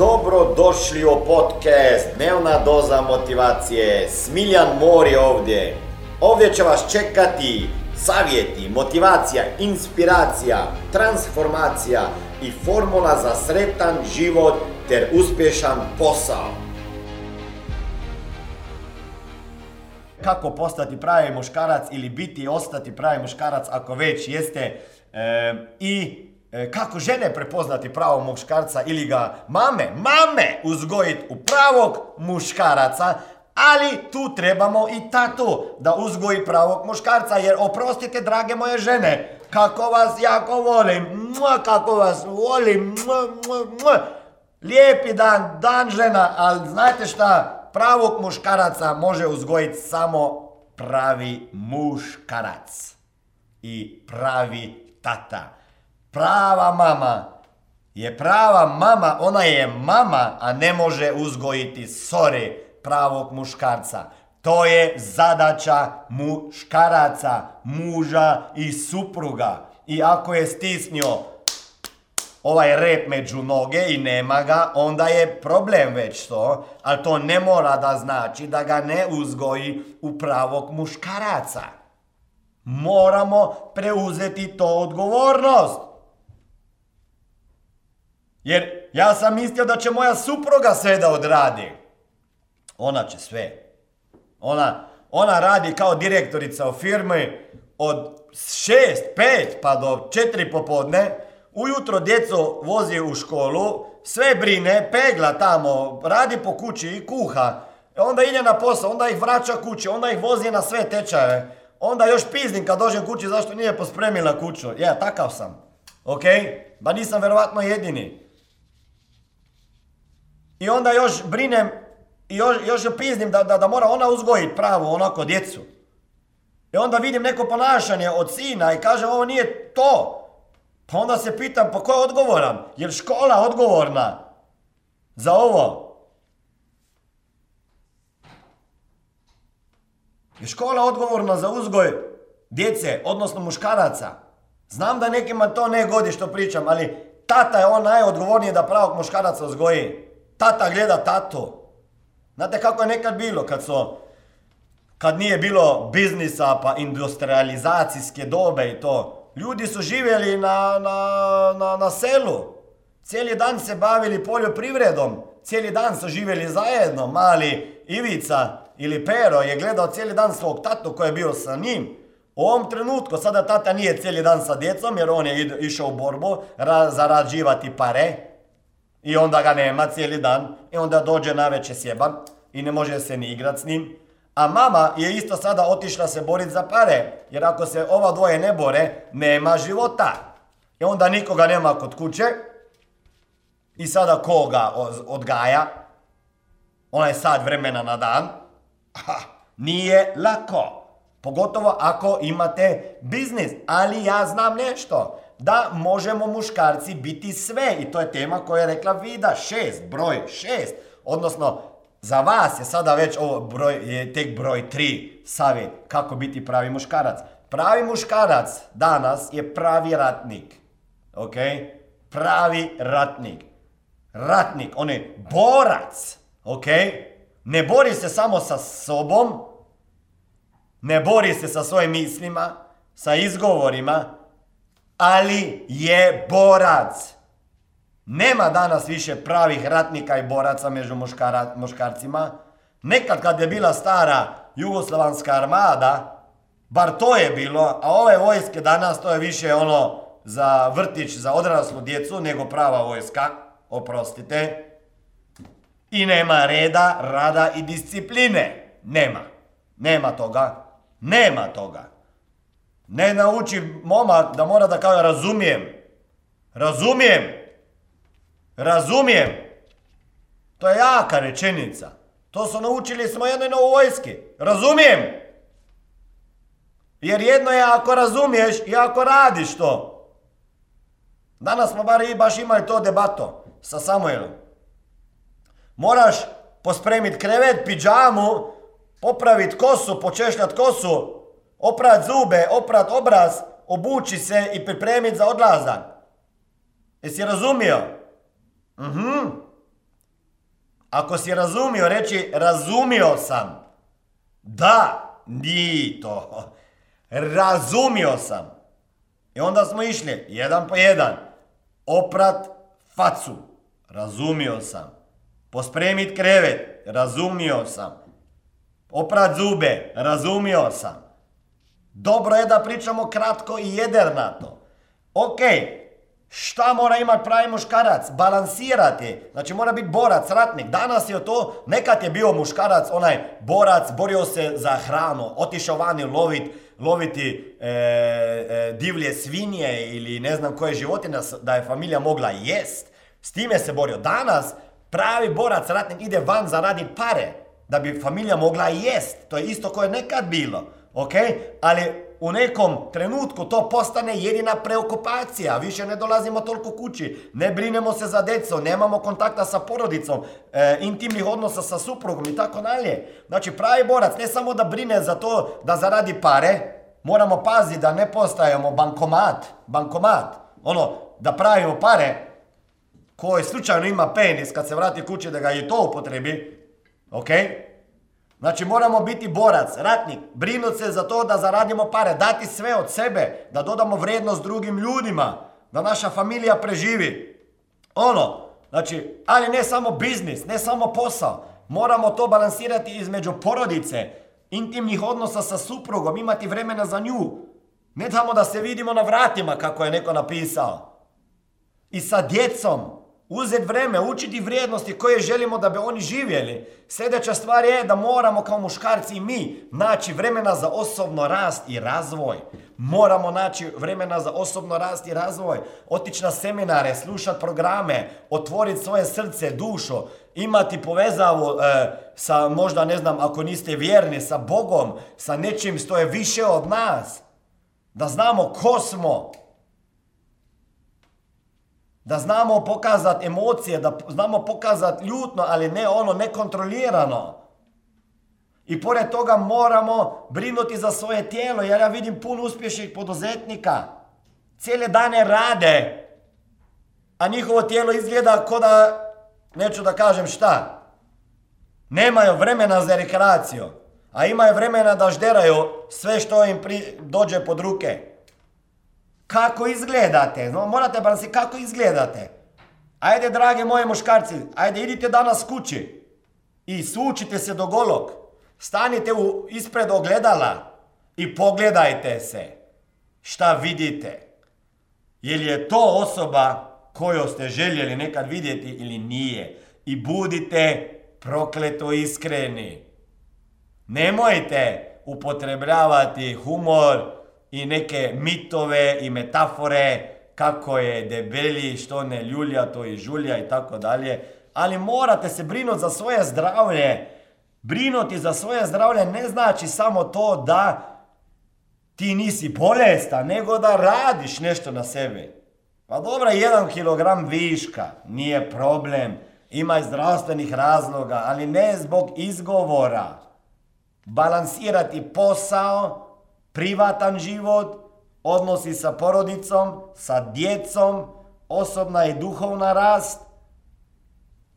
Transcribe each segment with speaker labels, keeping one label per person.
Speaker 1: Dobro došli u podcast Dnevna doza motivacije. Smiljan Mor je ovdje. Ovdje će vas čekati savjeti, motivacija, inspiracija, transformacija i formula za sretan život ter uspješan posao. Kako postati pravi muškarac ili biti i ostati pravi muškarac ako već jeste e, i kako žene prepoznati pravog muškarca ili ga mame, mame uzgojiti u pravog muškaraca, ali tu trebamo i tatu da uzgoji pravog muškarca, jer oprostite drage moje žene, kako vas jako volim, mua, kako vas volim, mua, mua. lijepi dan, dan žena, ali znate šta, pravog muškaraca može uzgojiti samo pravi muškarac i pravi tata. Prava mama je prava mama, ona je mama, a ne može uzgojiti, sorry, pravog muškarca. To je zadaća muškaraca, muža i supruga. I ako je stisnio ovaj rep među noge i nema ga, onda je problem već to, ali to ne mora da znači da ga ne uzgoji u pravog muškaraca. Moramo preuzeti to odgovornost. Jer ja sam mislio da će moja supruga sve da odradi. Ona će sve. Ona, ona radi kao direktorica u firmi od 6, 5 pa do 4 popodne. Ujutro djeco vozi u školu, sve brine, pegla tamo, radi po kući i kuha. Onda ide na posao, onda ih vraća kući, onda ih vozi na sve tečaje. Onda još piznim kad dođem kući zašto nije pospremila kuću. Ja, takav sam. Ok? Ba nisam verovatno jedini. I onda još brinem i još, još piznim da, da, da mora ona uzgojiti pravo onako djecu. I onda vidim neko ponašanje od sina i kaže ovo nije to. Pa onda se pitam pa ko je odgovoran? Je li škola odgovorna za ovo? Je škola odgovorna za uzgoj djece, odnosno muškaraca? Znam da nekima to ne godi što pričam, ali tata je on najodgovorniji da pravog muškaraca uzgoji. Tata gleda tatu. Znate kako je nekad bilo kad su kad nije bilo biznisa pa industrializacijske dobe i to. Ljudi su živjeli na, na, na, selu. Cijeli dan se bavili poljoprivredom. Cijeli dan su živjeli zajedno. Mali Ivica ili Pero je gledao cijeli dan svog tatu koji je bio sa njim. U ovom trenutku sada tata nije cijeli dan sa djecom jer on je išao u borbu ra, zarađivati pare. I onda ga nema cijeli dan. I onda dođe na večer sjeban i ne može se ni igrat s njim. A mama je isto sada otišla se boriti za pare. Jer ako se ova dvoje ne bore, nema života. I onda nikoga nema kod kuće. I sada koga odgaja? Onaj sad vremena na dan. Aha, nije lako. Pogotovo ako imate biznis. Ali ja znam nešto. Da možemo muškarci biti sve. I to je tema koja je rekla Vida. Šest, broj šest. Odnosno, za vas je sada već ovo broj, je tek broj 3 savjet kako biti pravi muškarac. Pravi muškarac danas je pravi ratnik. Ok? Pravi ratnik. Ratnik, on je borac. Ok? Ne bori se samo sa sobom, ne bori se sa svojim mislima, sa izgovorima, ali je borac. Nema danas više pravih ratnika i boraca među muškara, muškarcima. Nekad kad je bila stara jugoslavanska armada, bar to je bilo, a ove vojske danas to je više ono za vrtić, za odraslu djecu, nego prava vojska, oprostite. I nema reda, rada i discipline. Nema. Nema toga. Nema toga. Ne nauči momak da mora da kaže razumijem. Razumijem. Razumijem. To je jaka rečenica. To su naučili smo jednoj na vojski. Razumijem. Jer jedno je ako razumiješ i ako radiš to. Danas smo bar i baš imali to debato sa Samuelom. Moraš pospremiti krevet, pidžamu, popraviti kosu, počešljati kosu, oprat zube, oprat obraz, obući se i pripremiti za odlazak. Jesi razumio? Mhm. Ako si razumio, reći razumio sam. Da, ni to. Razumio sam. I onda smo išli, jedan po jedan. Oprat facu. Razumio sam. Pospremit krevet. Razumio sam. Oprat zube. Razumio sam. Dobro je da pričamo kratko i jedernato. Ok, šta mora imati pravi muškarac? Balansirati. Znači mora biti borac, ratnik. Danas je to, nekad je bio muškarac, onaj borac, borio se za hranu, otišao vani lovit, loviti e, e, divlje svinje ili ne znam koje životine da je familija mogla jest. S time se borio. Danas pravi borac, ratnik ide van zaradi pare da bi familija mogla jest. To je isto koje je nekad bilo. Ok? Ali u nekom trenutku to postane jedina preokupacija. Više ne dolazimo toliko kući, ne brinemo se za djeco, nemamo kontakta sa porodicom, e, intimnih odnosa sa suprugom i tako dalje. Znači pravi borac ne samo da brine za to da zaradi pare, moramo paziti da ne postajemo bankomat, bankomat, ono da pravimo pare koji slučajno ima penis kad se vrati kući da ga i to upotrebi, ok? Znači moramo biti borac, ratnik, brinut se za to da zaradimo pare, dati sve od sebe, da dodamo vrijednost drugim ljudima, da naša familija preživi. Ono, znači, ali ne samo biznis, ne samo posao. Moramo to balansirati između porodice, intimnih odnosa sa suprugom, imati vremena za nju. Ne samo da se vidimo na vratima, kako je neko napisao. I sa djecom, uzeti vreme, učiti vrijednosti koje želimo da bi oni živjeli. Sljedeća stvar je da moramo kao muškarci i mi naći vremena za osobno rast i razvoj. Moramo naći vremena za osobno rast i razvoj. Otići na seminare, slušati programe, otvoriti svoje srce, dušu, imati povezavu e, sa možda ne znam ako niste vjerni, sa Bogom, sa nečim što je više od nas. Da znamo ko smo, da znamo pokazati emocije, da znamo pokazati ljutno, ali ne ono nekontrolirano. I pored toga moramo brinuti za svoje tijelo, jer ja vidim puno uspješnih poduzetnika. Cijele dane rade, a njihovo tijelo izgleda ko da, neću da kažem šta, nemaju vremena za rekreaciju, a imaju vremena da žderaju sve što im dođe pod ruke. Kako izgledate? No, morate balansirati kako izgledate. Ajde, drage moje muškarci, ajde, idite danas kući i sučite se do golog. Stanite u, ispred ogledala i pogledajte se. Šta vidite? Jel je to osoba koju ste željeli nekad vidjeti ili nije? I budite prokleto iskreni. Nemojte upotrebljavati humor, i neke mitove i metafore kako je debeli, što ne ljulja, to i žulja i tako dalje. Ali morate se brinuti za svoje zdravlje. Brinuti za svoje zdravlje ne znači samo to da ti nisi bolestan, nego da radiš nešto na sebi. Pa dobro, jedan kilogram viška, nije problem. Ima zdravstvenih razloga, ali ne zbog izgovora. Balansirati posao privatan život, odnosi sa porodicom, sa djecom, osobna i duhovna rast.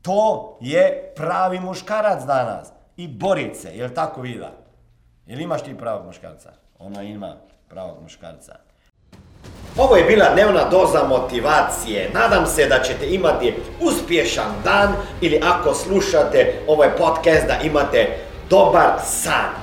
Speaker 1: To je pravi muškarac danas. I borit se, jel tako vida? Jel imaš ti pravog muškarca? Ona ima pravog muškarca. Ovo je bila dnevna doza motivacije. Nadam se da ćete imati uspješan dan ili ako slušate ovaj podcast da imate dobar san.